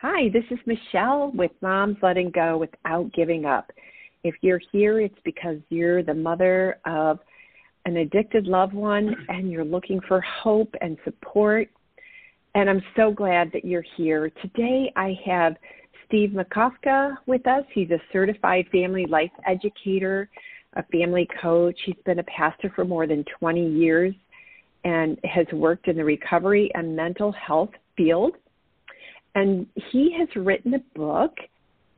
Hi, this is Michelle with Moms Letting Go Without Giving Up. If you're here, it's because you're the mother of an addicted loved one and you're looking for hope and support. And I'm so glad that you're here. Today I have Steve Makovka with us. He's a certified family life educator, a family coach. He's been a pastor for more than 20 years and has worked in the recovery and mental health field. And he has written a book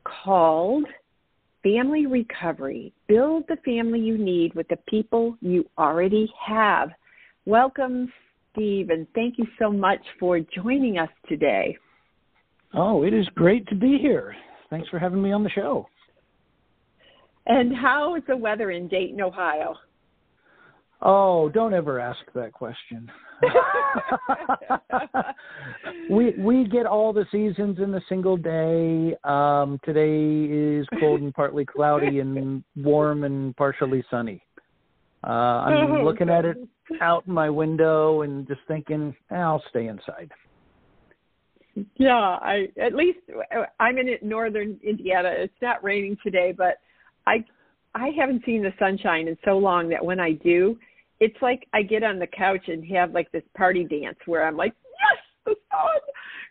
called Family Recovery Build the Family You Need with the People You Already Have. Welcome, Steve, and thank you so much for joining us today. Oh, it is great to be here. Thanks for having me on the show. And how is the weather in Dayton, Ohio? Oh, don't ever ask that question. we we get all the seasons in a single day. Um, today is cold and partly cloudy and warm and partially sunny. Uh, I'm oh, looking at it out my window and just thinking, eh, I'll stay inside. Yeah, I at least I'm in northern Indiana. It's not raining today, but I I haven't seen the sunshine in so long that when I do, it's like I get on the couch and have like this party dance where I'm like, yes, the sun,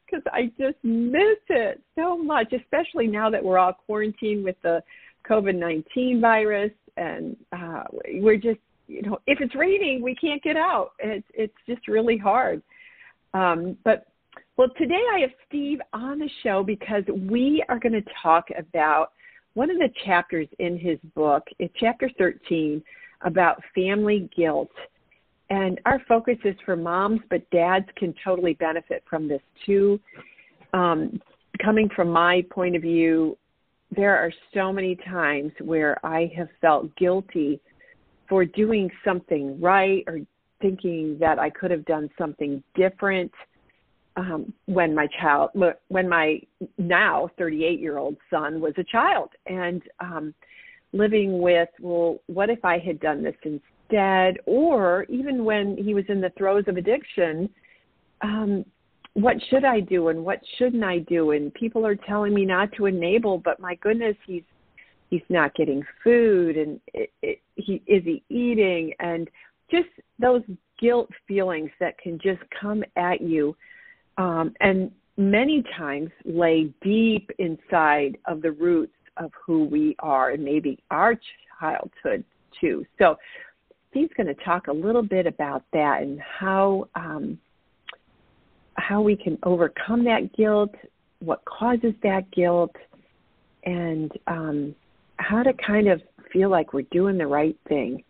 because I just miss it so much, especially now that we're all quarantined with the COVID nineteen virus, and uh, we're just, you know, if it's raining, we can't get out. It's it's just really hard. Um, but well, today I have Steve on the show because we are going to talk about one of the chapters in his book, it's chapter 13, about family guilt. And our focus is for moms, but dads can totally benefit from this too. Um, coming from my point of view, there are so many times where I have felt guilty for doing something right or thinking that I could have done something different um, when my child, when my now 38 year old son was a child, and um, living with, well, what if I had done this instead? Or even when he was in the throes of addiction, um, what should I do and what shouldn't I do? And people are telling me not to enable, but my goodness, he's he's not getting food, and it, it, he is he eating, and just those guilt feelings that can just come at you um, and many times lay deep inside of the roots of who we are and maybe our childhood too. So Steve's going to talk a little bit about that and how um, how we can overcome that guilt, what causes that guilt, and um, how to kind of feel like we're doing the right thing.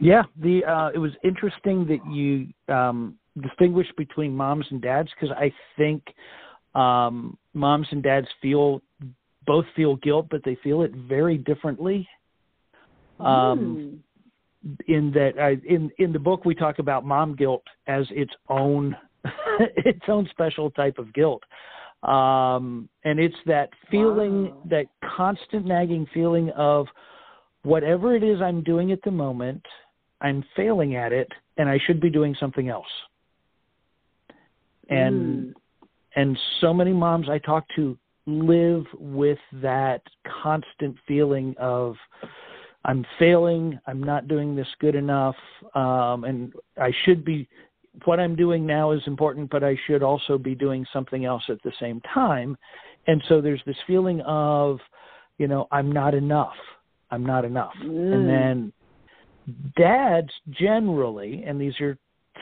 Yeah, the uh, it was interesting that you um, distinguished between moms and dads because I think um, moms and dads feel both feel guilt, but they feel it very differently. Um, mm. In that, I, in in the book, we talk about mom guilt as its own its own special type of guilt. Um, and it's that feeling, wow. that constant nagging feeling of whatever it is I'm doing at the moment, I'm failing at it, and I should be doing something else. And mm. and so many moms I talk to live with that constant feeling of I'm failing, I'm not doing this good enough, um, and I should be what I'm doing now is important, but I should also be doing something else at the same time. And so there's this feeling of, you know, I'm not enough. I'm not enough. Mm. And then dads generally, and these are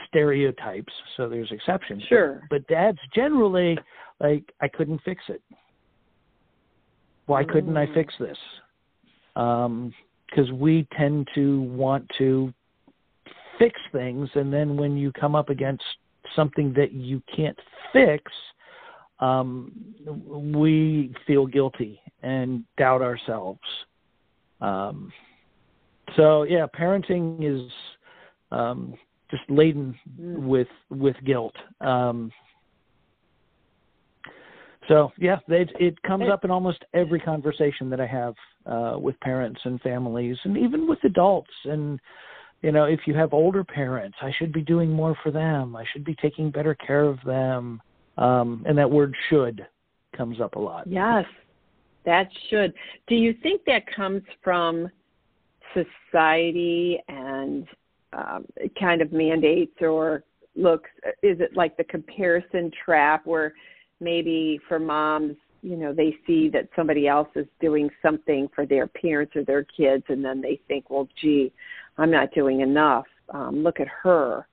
stereotypes, so there's exceptions. Sure. But dads generally, like, I couldn't fix it. Why couldn't mm. I fix this? Because um, we tend to want to fix things, and then when you come up against something that you can't fix, um, we feel guilty and doubt ourselves. Um, so yeah, parenting is um, just laden mm. with with guilt. Um, so yeah, it, it comes up in almost every conversation that I have uh, with parents and families, and even with adults. And you know, if you have older parents, I should be doing more for them. I should be taking better care of them. Um, and that word should comes up a lot. Yes, that should. Do you think that comes from society and um, kind of mandates or looks? Is it like the comparison trap where maybe for moms, you know, they see that somebody else is doing something for their parents or their kids, and then they think, well, gee, I'm not doing enough. Um, look at her.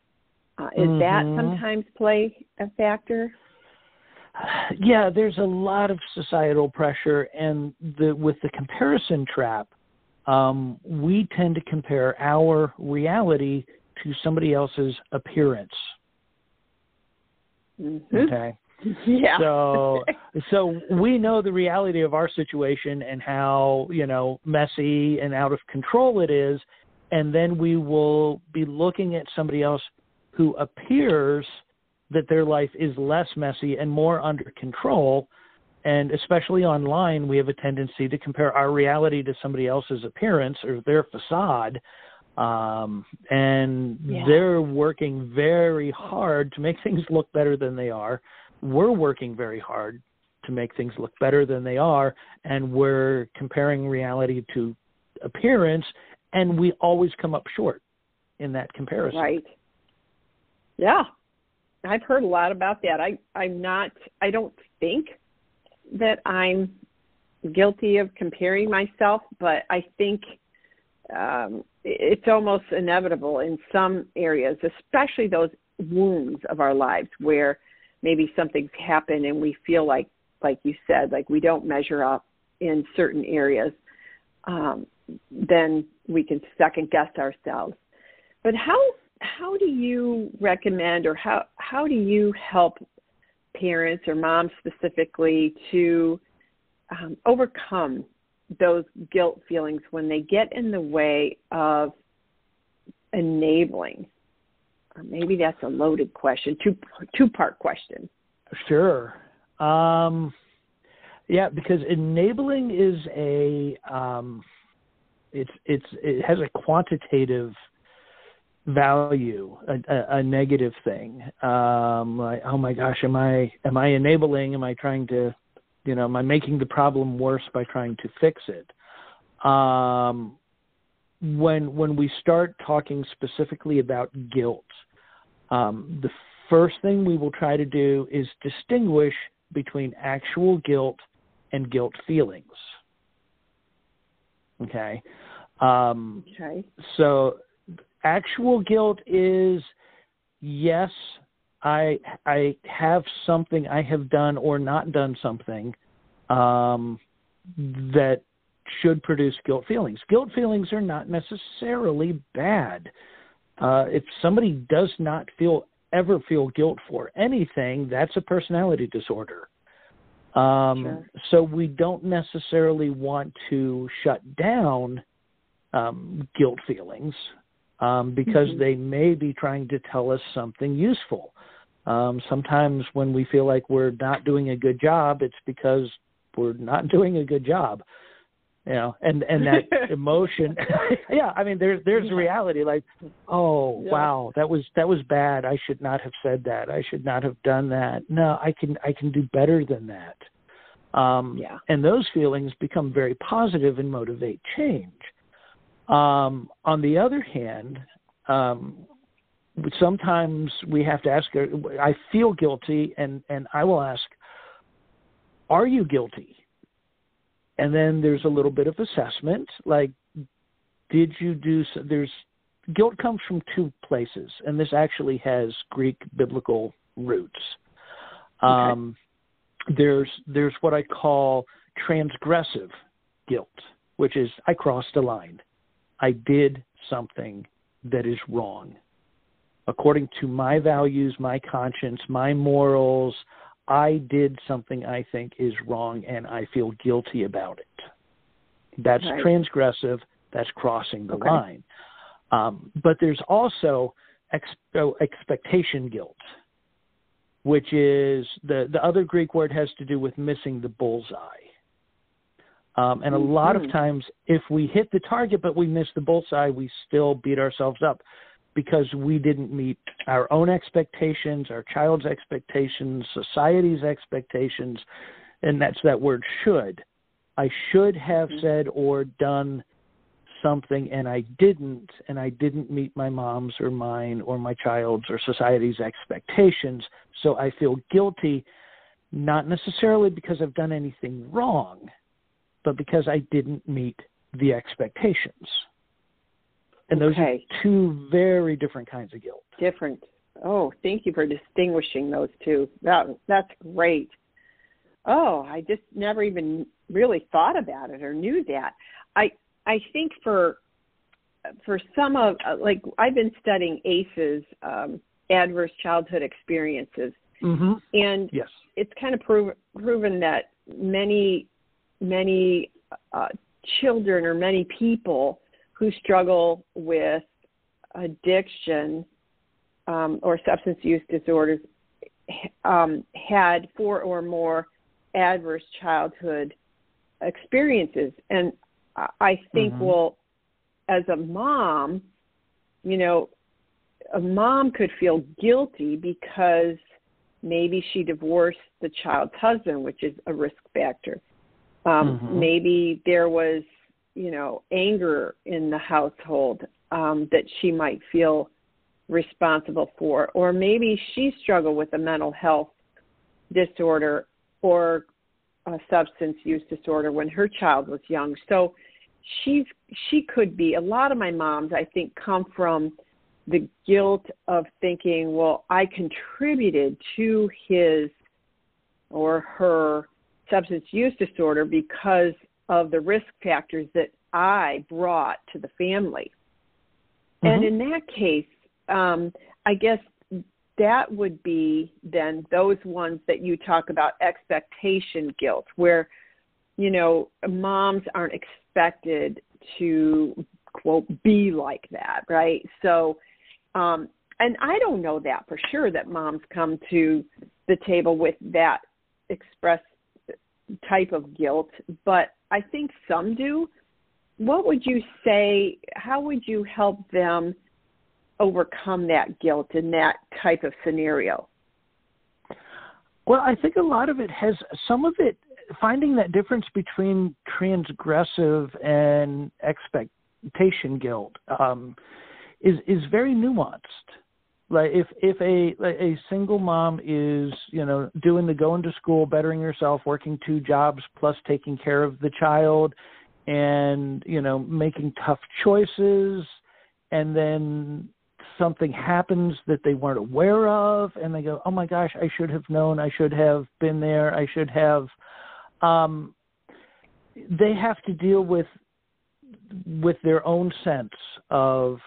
Uh, is mm-hmm. that sometimes play a factor? Yeah, there's a lot of societal pressure, and the with the comparison trap, um, we tend to compare our reality to somebody else's appearance. Mm-hmm. Okay. Yeah. So so we know the reality of our situation and how, you know, messy and out of control it is, and then we will be looking at somebody else who appears that their life is less messy and more under control. And especially online, we have a tendency to compare our reality to somebody else's appearance or their facade. Um, and yeah. they're working very hard to make things look better than they are. We're working very hard to make things look better than they are. And we're comparing reality to appearance. And we always come up short in that comparison. Right. Yeah, I've heard a lot about that. I I'm not. I don't think that I'm guilty of comparing myself, but I think um, it's almost inevitable in some areas, especially those wounds of our lives where maybe something's happened and we feel like, like you said, like we don't measure up in certain areas. Um, then we can second guess ourselves. But how how do you recommend or how how do you help parents or moms specifically to um, overcome those guilt feelings when they get in the way of enabling? Or maybe that's a loaded question two two part question. Sure. Um, yeah because enabling is a um, it's it's it has a quantitative value a, a, a negative thing. Um like oh my gosh am i am i enabling am i trying to you know am i making the problem worse by trying to fix it? Um when when we start talking specifically about guilt um the first thing we will try to do is distinguish between actual guilt and guilt feelings. Okay? Um okay. so actual guilt is yes, I I have something I have done or not done something um, that should produce guilt feelings. Guilt feelings are not necessarily bad. Uh, if somebody does not feel ever feel guilt for anything, that's a personality disorder. Um, sure. So we don't necessarily want to shut down um, guilt feelings um, because mm-hmm. they may be trying to tell us something useful. Um, sometimes when we feel like we're not doing a good job, it's because we're not doing a good job. You know, and and that emotion, yeah. I mean, there's there's yeah. reality. Like, oh yeah. wow, that was that was bad. I should not have said that. I should not have done that. No, I can I can do better than that. Um, yeah. And those feelings become very positive and motivate change. Um, on the other hand, um, sometimes we have to ask. I feel guilty, and and I will ask, "Are you guilty?" And then there's a little bit of assessment, like, did you do? So? There's guilt comes from two places, and this actually has Greek biblical roots. Okay. Um, there's there's what I call transgressive guilt, which is I crossed a line. I did something that is wrong. According to my values, my conscience, my morals, I did something I think is wrong and I feel guilty about it. That's right. transgressive. That's crossing the okay. line. Um, but there's also ex- oh, expectation guilt, which is the, the other Greek word has to do with missing the bullseye. Um, and a lot of mm-hmm. times, if we hit the target but we miss the bullseye, we still beat ourselves up. because we didn't meet our own expectations, our child's expectations, society's expectations, and that's that word should. I should have mm-hmm. said or done something and I didn't, and I didn't meet my mom's or mine or my child's or society's expectations. So I feel guilty, not necessarily because I've done anything wrong, but because I didn't meet the expectations. And those are two very different kinds of guilt. Different. Oh, thank you for distinguishing those two. That that's great. Oh, I just never even really thought about it or knew that. I I think for for some of like I've been studying ACEs, um, adverse childhood experiences, mm-hmm. and yes. it's kind of prov- proven that many many uh, children or many people who struggle with addiction um, or substance use disorders um, had four or more adverse childhood experiences. And I think, mm-hmm. well, as a mom, you know, a mom could feel guilty because maybe she divorced the child's husband, which is a risk factor. Um, mm-hmm. Maybe there was, you know, anger in the household um, that she might feel responsible for, or maybe she struggled with a mental health disorder or a substance use disorder when her child was young. So she's she could be. A lot of my moms, I think, come from the guilt of thinking, well, I contributed to his or her substance use disorder because of the risk factors that I brought to the family. Mm-hmm. And in that case, um, I guess that would be then those ones that you talk about expectation guilt, where, you know, moms aren't expected to, quote, be like that, right? So, um, and I don't know that for sure that moms come to the table with that express type of guilt, but I think some do. What would you say? How would you help them overcome that guilt in that type of scenario? Well, I think a lot of it has some of it finding that difference between transgressive and expectation guilt um, is is very nuanced like if if a like a single mom is you know doing the going to school bettering herself working two jobs plus taking care of the child and you know making tough choices and then something happens that they weren't aware of and they go oh my gosh i should have known. I should have been there. I should have um they have to deal with with their own sense of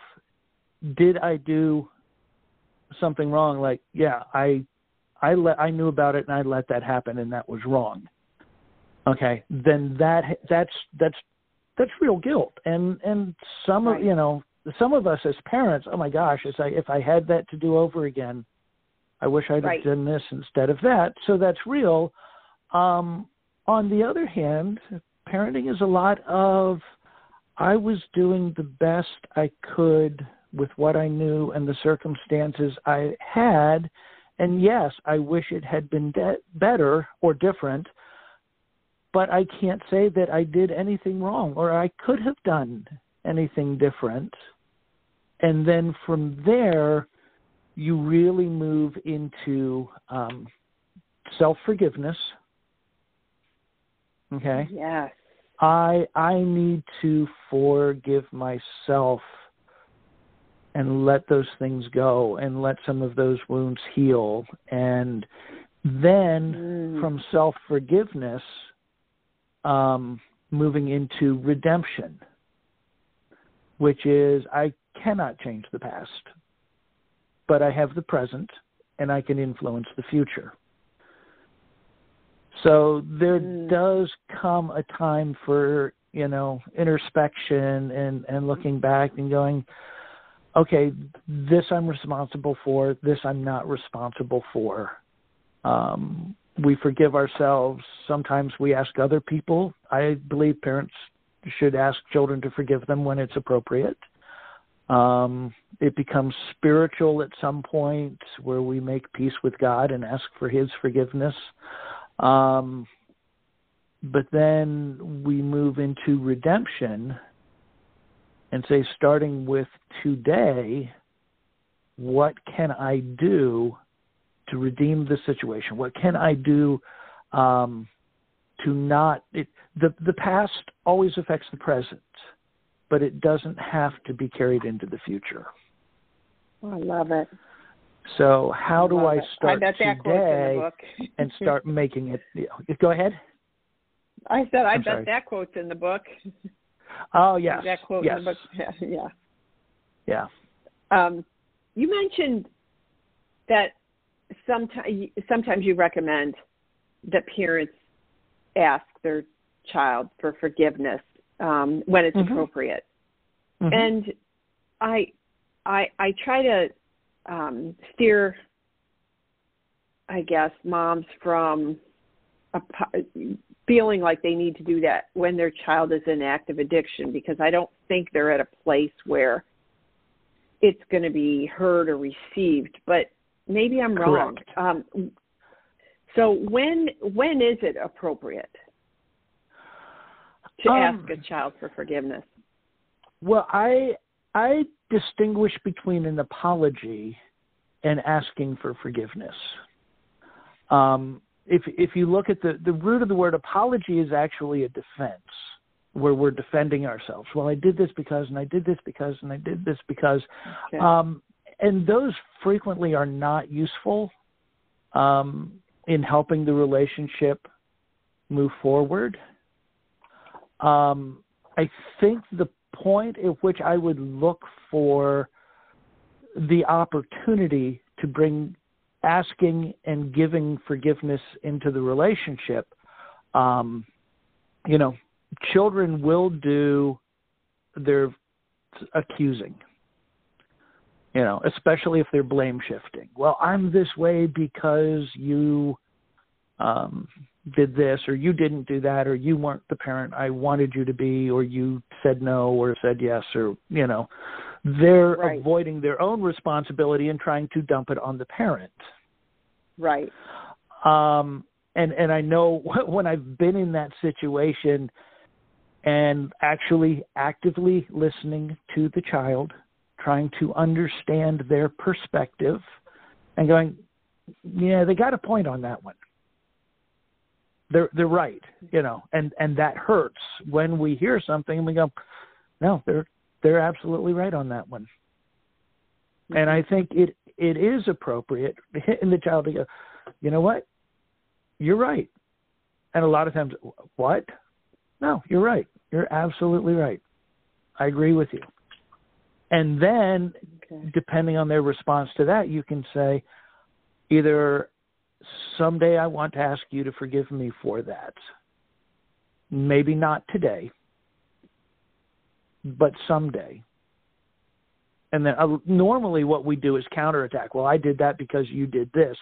did i do something wrong like yeah i i let i knew about it and i let that happen and that was wrong okay then that that's that's that's real guilt and and some right. of you know some of us as parents oh my gosh if i if i had that to do over again i wish i'd right. have done this instead of that so that's real um on the other hand parenting is a lot of i was doing the best i could with what I knew and the circumstances I had. And yes, I wish it had been de- better or different, but I can't say that I did anything wrong or I could have done anything different. And then from there, you really move into um, self forgiveness. Okay. Yes. I I need to forgive myself and let those things go and let some of those wounds heal and then mm. from self forgiveness um, moving into redemption which is i cannot change the past but i have the present and i can influence the future so there mm. does come a time for you know introspection and and looking back and going okay, this I'm responsible for, this I'm not responsible for. Um, we forgive ourselves. Sometimes we ask other people. I believe parents should ask children to forgive them when it's appropriate. Um, it becomes spiritual at some point where we make peace with God and ask for His forgiveness. Um, but then we move into redemption and say, starting with today, what can I do to redeem the situation? What can I do um, to not? It, the the past always affects the present, but it doesn't have to be carried into the future. Oh, I love it. So how I do I start I today and start making it? Go ahead. I said I I'm bet sorry. that quote's in the book. Oh yes, that quote yes, in the book. Yeah, yeah. yeah. Um, you mentioned that sometimes sometimes you recommend that parents ask their child for forgiveness um, when it's Mhm. appropriate, Mhm. and I I I try to um, steer, I guess, moms from a, feeling like they need to do that when their child is in active addiction because I don't think they're at a place where it's going to be heard or received. But maybe I'm wrong. Correct. Um, so when when is it appropriate to Um, ask a child for forgiveness? Well, I I distinguish between an apology and asking for forgiveness. Um, if if you look at the the root of the word apology is actually a defense where we're defending ourselves. Well, I did this because, and I did this because, and I did this because, Okay. um, and those frequently are not useful um, in helping the relationship move forward. Um, I think the point at which I would look for the opportunity to bring asking and giving forgiveness into the relationship, um, you know, children will do their accusing. You know, especially if they're blame shifting. Well, I'm this way because you um, did this, or you didn't do that, or you weren't the parent I wanted you to be, or you said no, or said yes, or you know, they're Right. avoiding their own responsibility and trying to dump it on the parent. Right. Um, and and I know when I've been in that situation and actually actively listening to the child, trying to understand their perspective, and going, yeah, they got a point on that one. They're they're right, you know, and and that hurts when we hear something and we go, no, they're they're absolutely right on that one. And mm-hmm. I think it it is appropriate in the child to go, you know what, you're right. And a lot of times, what? No, you're right. You're absolutely right. I agree with you. And then, Okay. depending on their response to that, you can say, either someday I want to ask you to forgive me for that. Maybe not today, but someday. And then uh, normally what we do is counterattack. Well, I did that because you did this,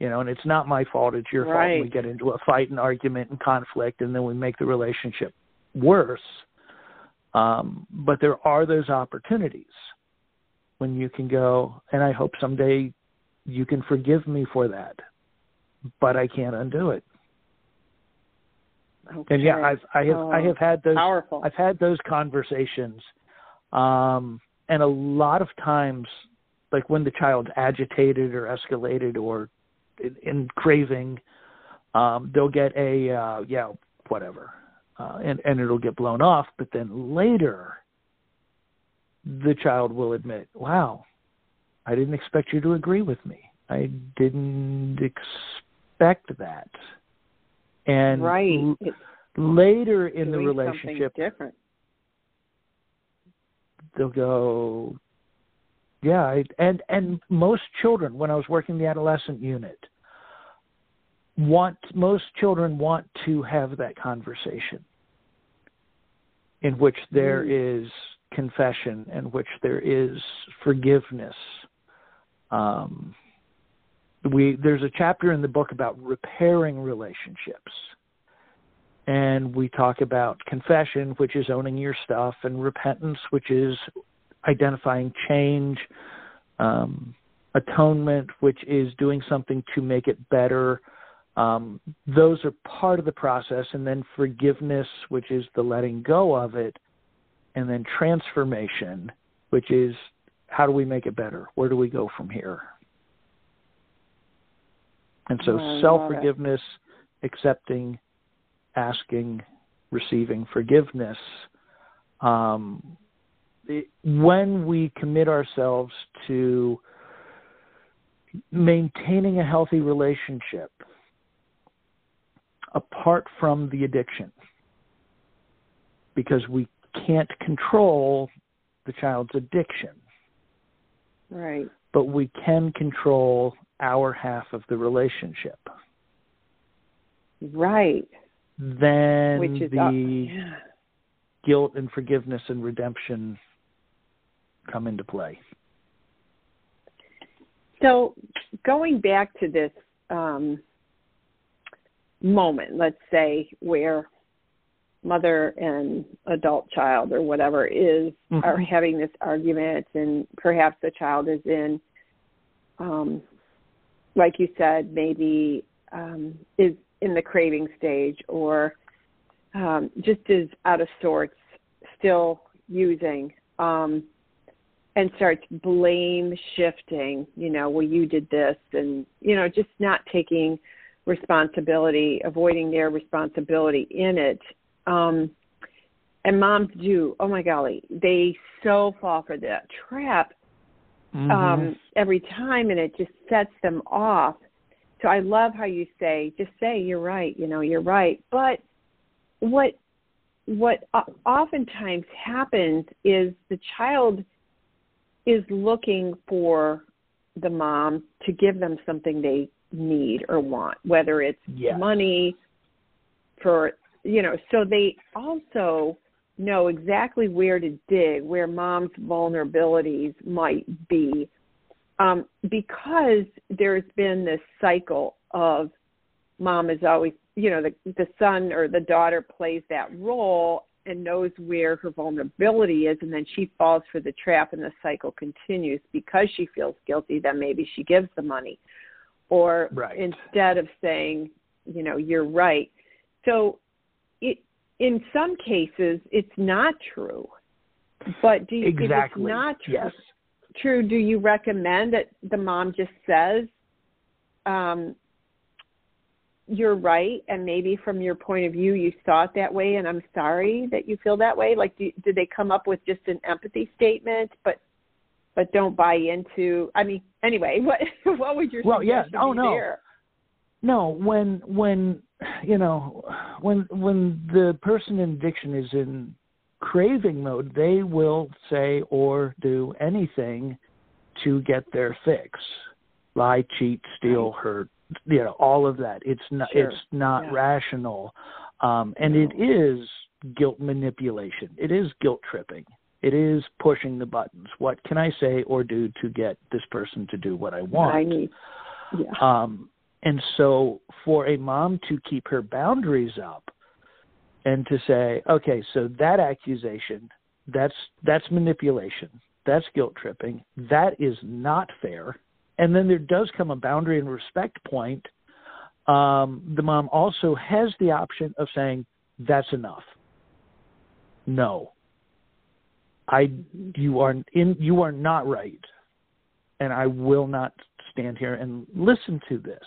you know, and it's not my fault. It's your fault. We get into a fight and argument and conflict, and then we make the relationship worse. Um, but there are those opportunities when you can go, and I hope someday you can forgive me for that, but I can't undo it. Okay. And yeah, I've I have I Oh, have had those powerful. I've had those conversations, um, and a lot of times, like when the child's agitated or escalated or in, in craving, um, they'll get a uh, yeah whatever, uh, and and it'll get blown off. But then later, the child will admit, "Wow, I didn't expect you to agree with me. I didn't expect that." And right. l- later in the relationship, different. They'll go yeah I, and and most children when i was working the adolescent unit want most children want to have that conversation in which there is confession in which there is forgiveness. Um we there's a chapter in the book about repairing relationships and we talk about confession which is owning your stuff and repentance which is identifying change, um, atonement, which is doing something to make it better. Um, those are part of the process, and then forgiveness, which is the letting go of it, and then transformation, which is how do we make it better? Where do we go from here? And so Oh, self forgiveness, accepting, asking, receiving forgiveness. Um, it- when we commit ourselves to maintaining a healthy relationship apart from the addiction, because we can't control the child's addiction, Right. but we can control our half of the relationship. Right. Then Which is the uh, yeah. guilt and forgiveness and redemption come into play. So going back to this um, moment, let's say where mother and adult child or whatever is Mhm. are having this argument, and perhaps the child is in, um, like you said, maybe um, is in the craving stage or um, just is out of sorts, still using. Um, and starts blame shifting, you know, well, you did this, and, you know, just not taking responsibility, avoiding their responsibility in it. Um, and moms do, oh my golly, they so fall for that trap Mm-hmm. um, every time, and it just sets them off. So I love how you say, just say you're right, you know, you're right. But what what oftentimes happens is the child is looking for the mom to give them something they need or want, whether it's Yes. money for you know, so they also know exactly where to dig, where mom's vulnerabilities might be. Um, because there's been this cycle of mom is always you know, the the son or the daughter plays that role and knows where her vulnerability is and then she falls for the trap and the cycle continues because she feels guilty then maybe she gives the money or Right. instead of saying you know you're right so it in some cases it's not true but do you if exactly. it's not true, Yes. True do you recommend that the mom just says um you're right and maybe from your point of view you saw it that way and i'm sorry that you feel that way like do, did they come up with just an empathy statement but but don't buy into i mean anyway what what would your Well, yeah. Oh, no. there No, when when you know when when the person in addiction is in craving mode, they will say or do anything to get their fix. Lie, cheat, steal, hurt, you know, all of that. It's not Sure. it's not Yeah. rational. Um and No. it is guilt manipulation. It is guilt tripping. It is pushing the buttons. What can I say or do to get this person to do what I want? i need yeah Um, and so for a mom to keep her boundaries up and to say, okay, so that accusation, that's that's manipulation, that's guilt tripping, that is not fair. And then there does come a boundary and respect point. Um, the mom also has the option of saying, that's enough. No. I you are in you are not right and I will not stand here and listen to this.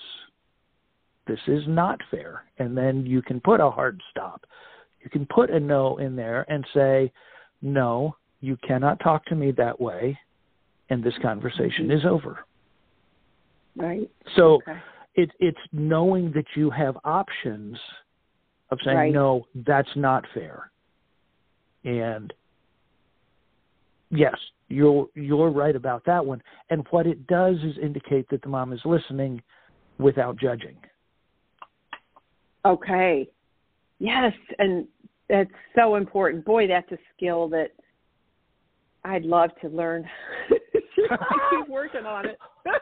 This is not fair. And then you can put a hard stop. You can put a no in there and say, no, you cannot talk to me that way, and this conversation is over. right So okay it, it's knowing that you have options of saying, Right. no, that's not fair. And yes, you're you're right about that one. And what it does is indicate that the mom is listening without judging. Okay. Yes, and that's so important. Boy, that's a skill that I'd love to learn. I keep working on it.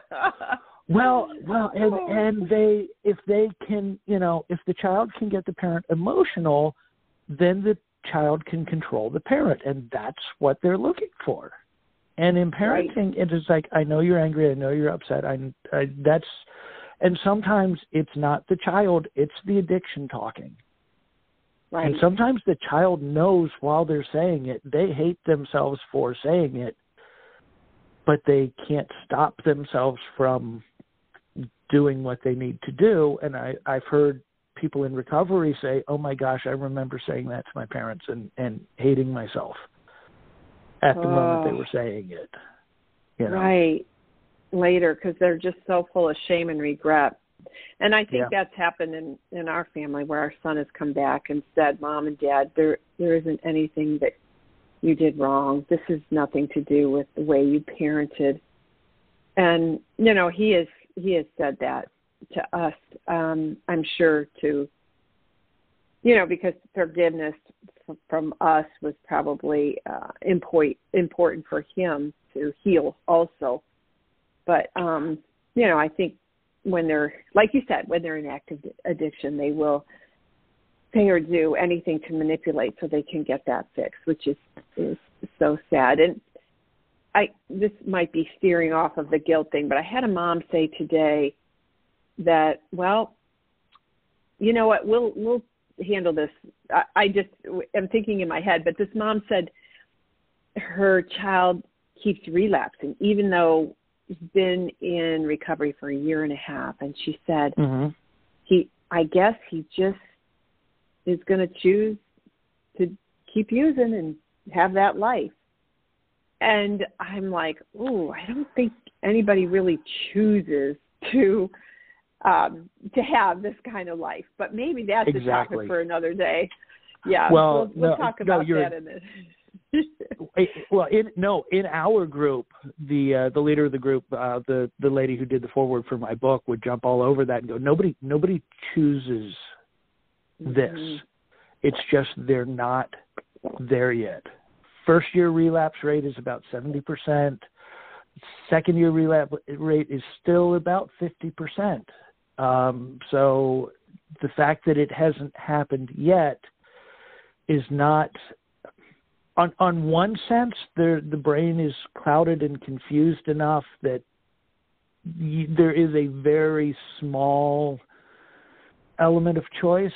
Well, well, and oh. and they if they can, you know, if the child can get the parent emotional, then the child can control the parent, and that's what they're looking for. And in parenting, right. it is like I know you're angry, I know you're upset. I, I that's, and sometimes it's not the child, it's the addiction talking. Right. And sometimes the child knows while they're saying it, they hate themselves for saying it, but they can't stop themselves from doing what they need to do. And I, I've heard people in recovery say, "Oh my gosh, I remember saying that to my parents and and hating myself at the oh. moment they oh. were saying it." You know? Right. Later, because they're just so full of shame and regret. And I think yeah. that's happened in in our family where our son has come back and said, "Mom and Dad, there there isn't anything that you did wrong. This has nothing to do with the way you parented." And you know, he is he has said that to us. Um, I'm sure to you know because forgiveness from us was probably uh, important important for him to heal also. But um, you know, I think when they're like you said, when they're in active addiction, they will say or do anything to manipulate so they can get that fix, which is is so sad. And I this might be steering off of the guilt thing, but I had a mom say today that well, you know what, we'll we'll handle this. I, I just am thinking in my head, but this mom said her child keeps relapsing, even though been in recovery for a year and a half, and she said mm-hmm. he, I guess he just is going to choose to keep using and have that life. And I'm like, oh, I don't think anybody really chooses to um to have this kind of life. But maybe that's exactly. a topic for another day. Yeah, well, we'll, we'll no, talk about no, that in this. well, in no, in our group, the uh, the leader of the group, uh, the the lady who did the foreword for my book, would jump all over that and go, nobody nobody chooses this. Mm-hmm. It's just they're not there yet. First year relapse rate is about seventy percent. Second year relapse rate is still about fifty percent. Um, so the fact that it hasn't happened yet is not on on one sense, the the brain is clouded and confused enough that you, there is a very small element of choice,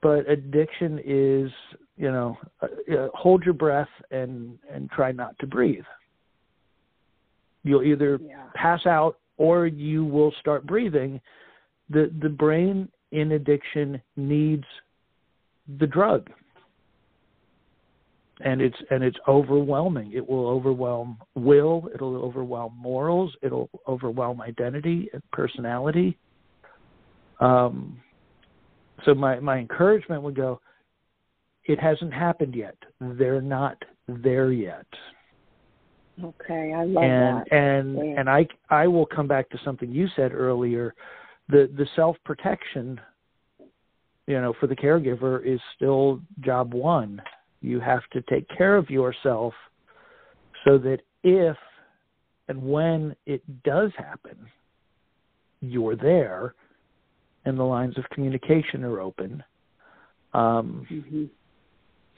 but addiction is you know uh, uh, hold your breath and and try not to breathe. You'll either yeah. pass out or you will start breathing. The the brain in addiction needs the drug and it's and it's overwhelming. It will overwhelm will. It'll overwhelm morals. It'll overwhelm identity and personality. Um, so my my encouragement would go. It hasn't happened yet. They're not there yet. Okay, I love and, that. And yeah. and I I will come back to something you said earlier. The the self protection, you know, for the caregiver is still job one you have to take care of yourself so that if and when it does happen, you're there and the lines of communication are open. Um, mm-hmm.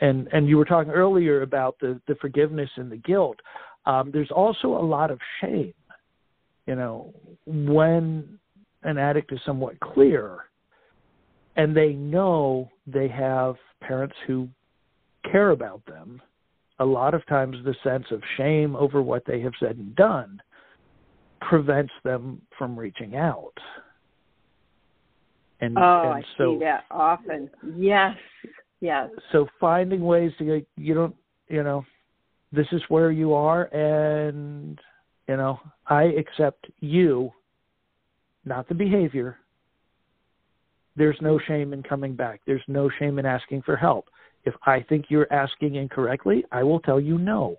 And and you were talking earlier about the the forgiveness and the guilt. Um, there's also a lot of shame. You know, when an addict is somewhat clear, and they know they have parents who care about them, a lot of times the sense of shame over what they have said and done prevents them from reaching out. And, oh, and I so, see that often. Yes, yes. So finding ways to get, you don't, you know, this is where you are, and you know, I accept you, not the behavior. There's no shame in coming back. There's no shame in asking for help. If I think you're asking incorrectly, I will tell you no.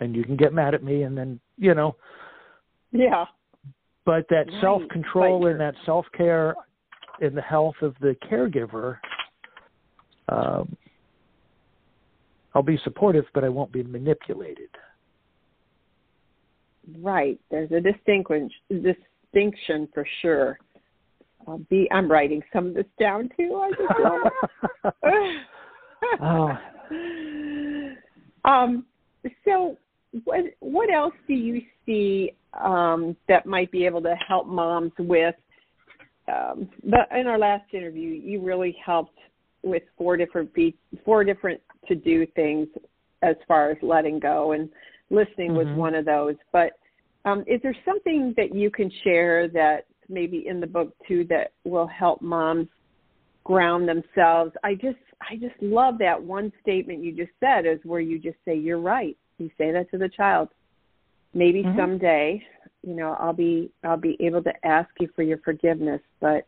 And you can get mad at me and then, you know. Yeah. But that right. self control and that self care in the health of the caregiver, um, I'll be supportive, but I won't be manipulated. Right. There's a distinction distinction for sure. I'll be. I'm writing some of this down too. I just oh. Um, so what what else do you see um, that might be able to help moms with? Um, but in our last interview, you really helped with four different be- four different to do things as far as letting go, and listening mm-hmm. was one of those. But um, is there something that you can share that maybe in the book too that will help moms ground themselves? I just I just love that one statement you just said is where you just say you're right. You say that to the child. Maybe mm-hmm. someday, you know, I'll be I'll be able to ask you for your forgiveness, but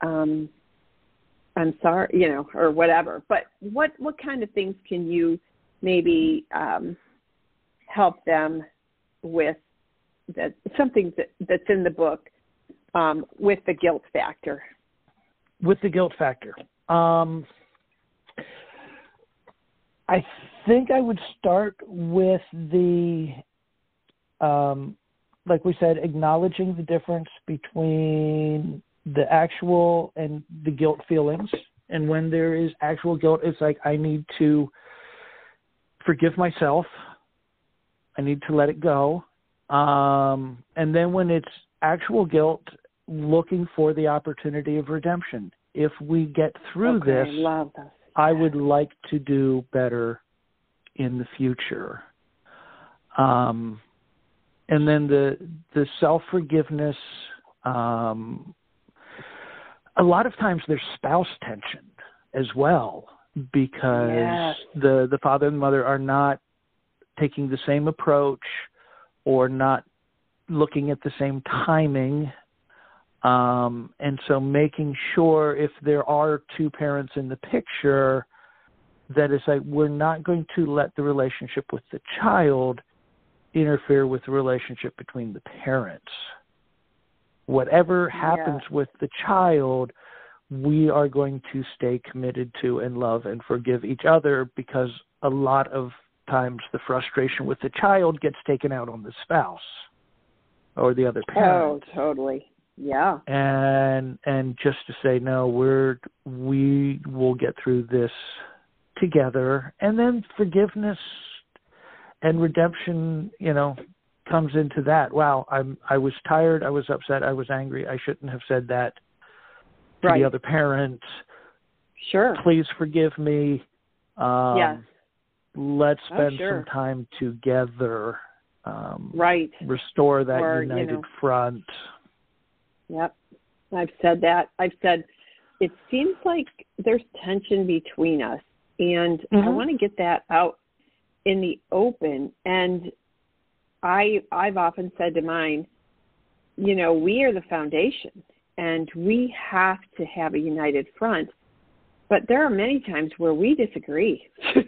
um I'm sorry, you know, or whatever. But what what kind of things can you maybe um help them with that something that, that's in the book um, with the guilt factor. With the guilt factor, um, I think I would start with the, um, like we said, acknowledging the difference between the actual and the guilt feelings. And when there is actual guilt, it's like I need to forgive myself. I need to let it go. Um, and then when it's actual guilt, looking for the opportunity of redemption. If we get through okay, this, love I would like to do better in the future. Um, and then the the self forgiveness. Um, a lot of times there's spouse tension as well because yes. the the father and mother are not taking the same approach or not looking at the same timing. Um, and so making sure if there are two parents in the picture, that is like we're not going to let the relationship with the child interfere with the relationship between the parents. Whatever happens yeah. with the child, we are going to stay committed to and love and forgive each other because a lot of times the frustration with the child gets taken out on the spouse or the other parent. Oh, totally. Yeah. And and just to say no, we're we will get through this together and then forgiveness and redemption, you know, comes into that. Wow, I'm I was tired, I was upset, I was angry. I shouldn't have said that to right. the other parent. Sure. Please forgive me. Um yes let's oh, spend sure. some time together. Um, right. Restore that or, united you know, front. Yep. I've said that. I've said it seems like there's tension between us and mm-hmm. I want to get that out in the open and I I've often said to mine, you know, we are the foundation and we have to have a united front. But there are many times where we disagree. so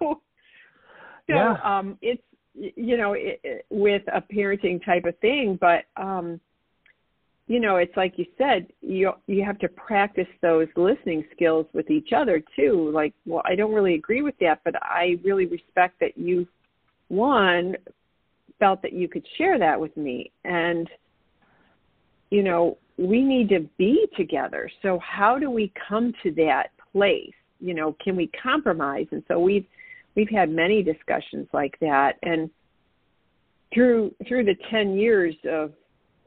so yeah. um, it's you know it, it, with a parenting type of thing, but um, you know it's like you said you you have to practice those listening skills with each other too. Like, well, I don't really agree with that, but I really respect that you one felt that you could share that with me. And you know we need to be together. So how do we come to that place? You know can we compromise? And so we've we've had many discussions like that and through through the 10 years of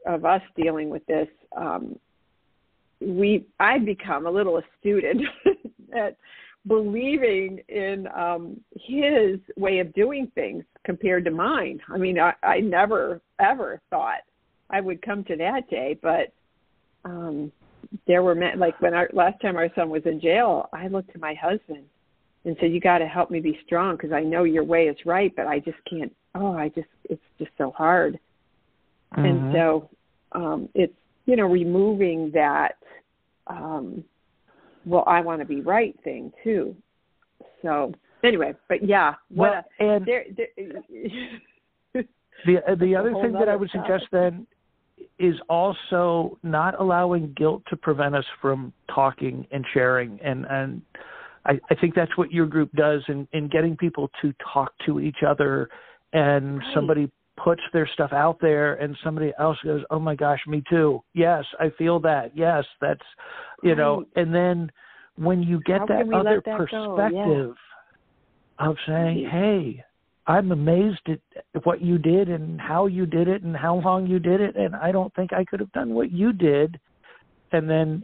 of us dealing with this um we I've become a little astute at believing in um his way of doing things compared to mine. I mean, I, I never ever thought I would come to that day, but um there were men like when our last time our son was in jail, I looked to my husband and said, "You got to help me be strong because I know your way is right, but I just can't. Oh, I just it's just so hard." Mm-hmm. And so um it's you know removing that um well I want to be right thing too. So anyway, but yeah, what well, a, and there, there, the the other thing that I would topic. suggest then is also not allowing guilt to prevent us from talking and sharing and and I, I think that's what your group does in, in getting people to talk to each other and right. somebody puts their stuff out there and somebody else goes, Oh my gosh, me too. Yes, I feel that. Yes, that's you right. know and then when you get How that other that perspective? Yeah. of saying, Mhm. Hey, I'm amazed at what you did and how you did it and how long you did it, and I don't think I could have done what you did. And then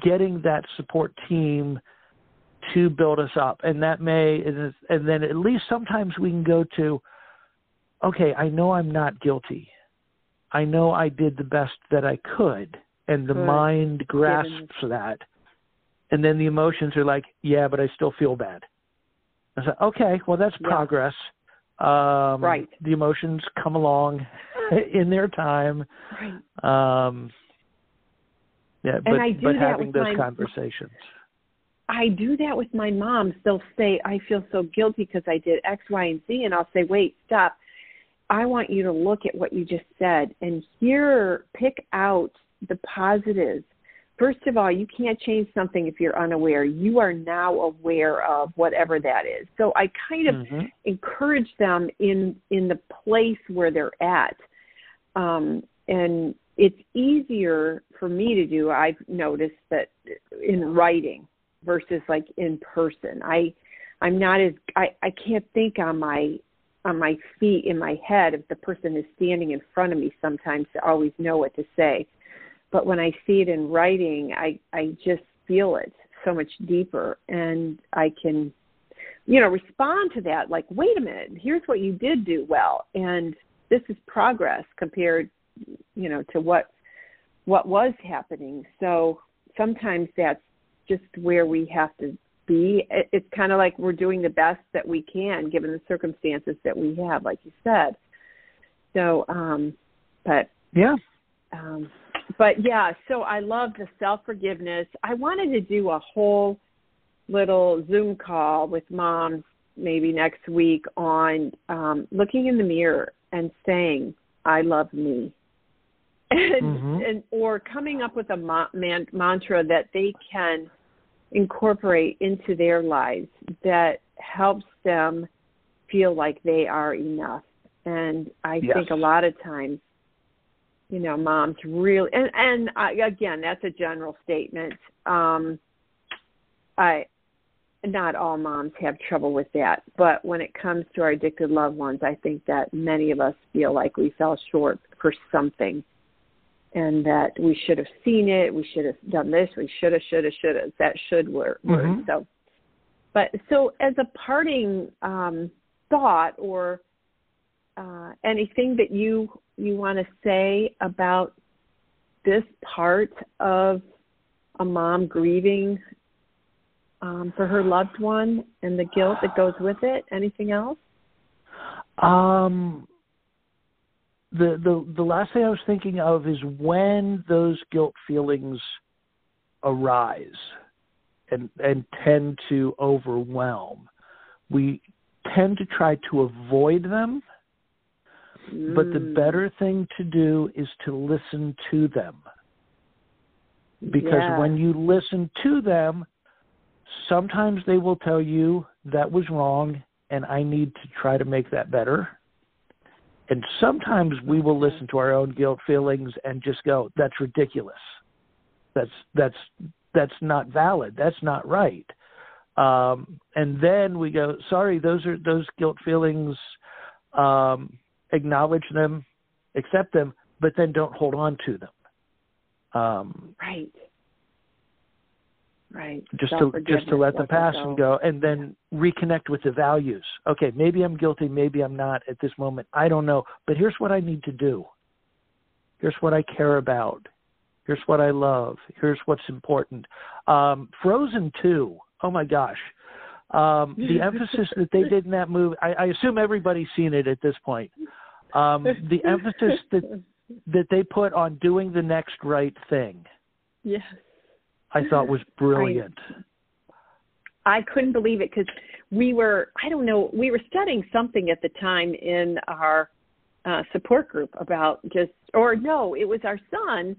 getting that support team to build us up, and that may, and then at least sometimes we can go to, okay, I know I'm not guilty. I know I did the best that I could, and the mind grasps that. And then the emotions are like, yeah, but I still feel bad I said, okay, well, that's yeah. progress. Um, right. The emotions come along in their time. Right. Um, yeah, but, but having those my, conversations. I do that with my moms. They'll say, I feel so guilty because I did X, Y, and Z. And I'll say, wait, stop. I want you to look at what you just said and here, pick out the positives first of all, you can't change something if you're unaware. You are now aware of whatever that is. So I kind of mm-hmm. encourage them in in the place where they're at, um, and it's easier for me to do. I've noticed that in writing versus like in person. I I'm not as I I can't think on my on my feet in my head if the person is standing in front of me sometimes to always know what to say but when I see it in writing, I I just feel it so much deeper, and I can, you know, respond to that. Like, wait a minute, here's what you did do well, and this is progress compared, you know, to what what was happening. So sometimes that's just where we have to be. It's kind of like we're doing the best that we can given the circumstances that we have, like you said. So, um, but yeah, um, but yeah, so I love the self forgiveness. I wanted to do a whole little Zoom call with moms maybe next week on um, looking in the mirror and saying, "I love me," and, mm-hmm. and or coming up with a ma- man- mantra that they can incorporate into their lives that helps them feel like they are enough. And I yes. think a lot of times you know moms really and and I, again that's a general statement um i not all moms have trouble with that but when it comes to our addicted loved ones i think that many of us feel like we fell short for something and that we should have seen it we should have done this we should have should have should have that should word, mm-hmm. so but so as a parting um thought or uh, anything that you you want to say about this part of a mom grieving um, for her loved one and the guilt that goes with it? Anything else? Um, the the the last thing I was thinking of is when those guilt feelings arise and and tend to overwhelm. We tend to try to avoid them but the mm. better thing to do is to listen to them. Because yeah. when you listen to them, sometimes they will tell you that was wrong and I need to try to make that better. And sometimes we will listen to our own guilt feelings and just go, that's ridiculous. That's that's that's not valid. That's not right. Um, and then we go, sorry, those are those guilt feelings um, acknowledge them, accept them, but then don't hold on to them. Um, right. Right. Just to just to let them pass and go, and then reconnect with the values. Okay, maybe I'm guilty, maybe I'm not at this moment. I don't know, but here's what I need to do. Here's what I care about. Here's what I love. Here's what's important. Um, Frozen two. Oh my gosh. Um, the emphasis that they did in that movie, I, I assume everybody's seen it at this point. Um, the emphasis that that they put on doing the next right thing. Yes. I thought was brilliant. I, I couldn't believe it because we were I don't know we were studying something at the time in our uh, support group about just or no it was our son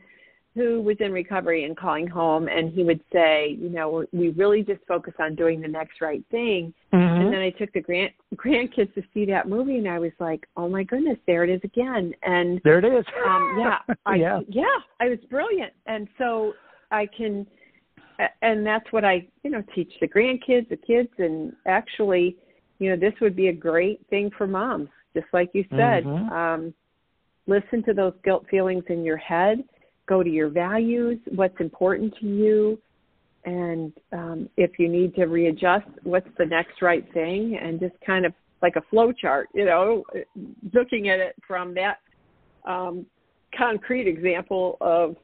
who was in recovery and calling home and he would say you know we really just focus on doing the next right thing. Mm-hmm. and then i took the grand grandkids to see that movie and i was like oh my goodness there it is again. And there it is. um yeah I, yeah. yeah i was brilliant. And so i can and that's what i you know teach the grandkids the kids and actually you know, this would be a great thing for moms, just like you said. Mhm. Um, listen to those guilt feelings in your head. Go to your values, what's important to you, and um, if you need to readjust, what's the next right thing, and just kind of like a flow chart, you know, looking at it from that um, concrete example of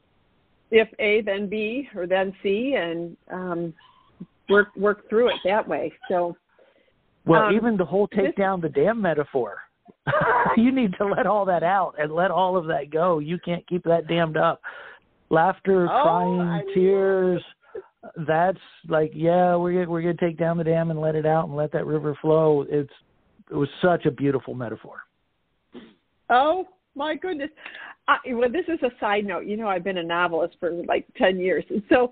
if A, then B, or then C, and um, work work through it that way. So, Well, um, even the whole take this- down the dam metaphor. you need to let all that out and let all of that go. You can't keep that dammed up. Laughter, Oh, crying, I tears. That's like, yeah, we're gonna, we're gonna take down the dam and let it out and let that river flow. It's it was such a beautiful metaphor. Oh my goodness. I, well, this is a side note. You know, I've been a novelist for like 10 years. And so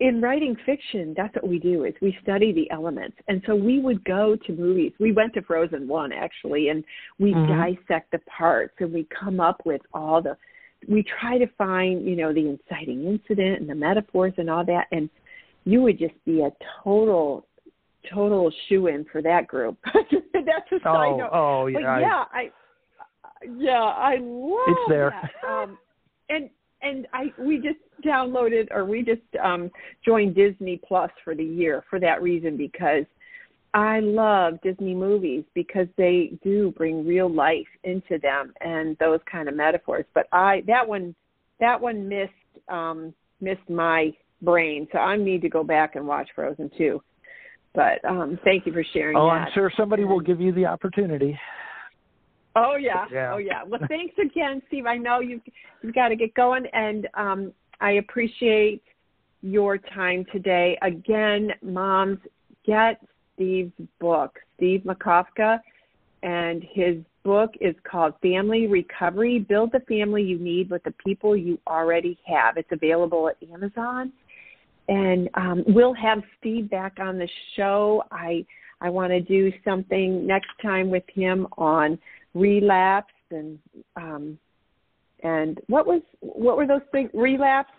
in writing fiction, that's what we do is we study the elements. And so we would go to movies. We went to Frozen 1 actually and we Mhm. dissect the parts and we come up with all the we try to find, you know, the inciting incident and the metaphors and all that and you would just be a total total shoe in for that group. that's a side Oh, note. oh But yeah. I- I yeah, I love It's there. Um, and and I we just downloaded or we just um joined Disney Plus for the year for that reason because I love Disney movies because they do bring real life into them and those kind of metaphors. But I that one that one missed um missed my brain, so I need to go back and watch Frozen two. But um thank you for sharing oh, that. I'm sure somebody will give you the opportunity. Oh yeah. Yeah. Oh yeah. Well, thanks again, Steve. I know you've you've got to get going, and um, I appreciate your time today. Again, moms, get Steve's book, Steve Makofka, and his book is called Family Recovery: Build the Family You Need with the People You Already Have. It's available at Amazon, and um, we'll have Steve back on the show. I I want to do something next time with him on relapse and um and what was what were those things relapse?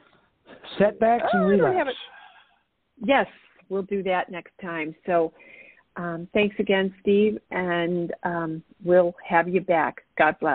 Setbacks Oh, and I don't have relapse. yes we'll do that next time. So um thanks again steve and um we'll have you back. God bless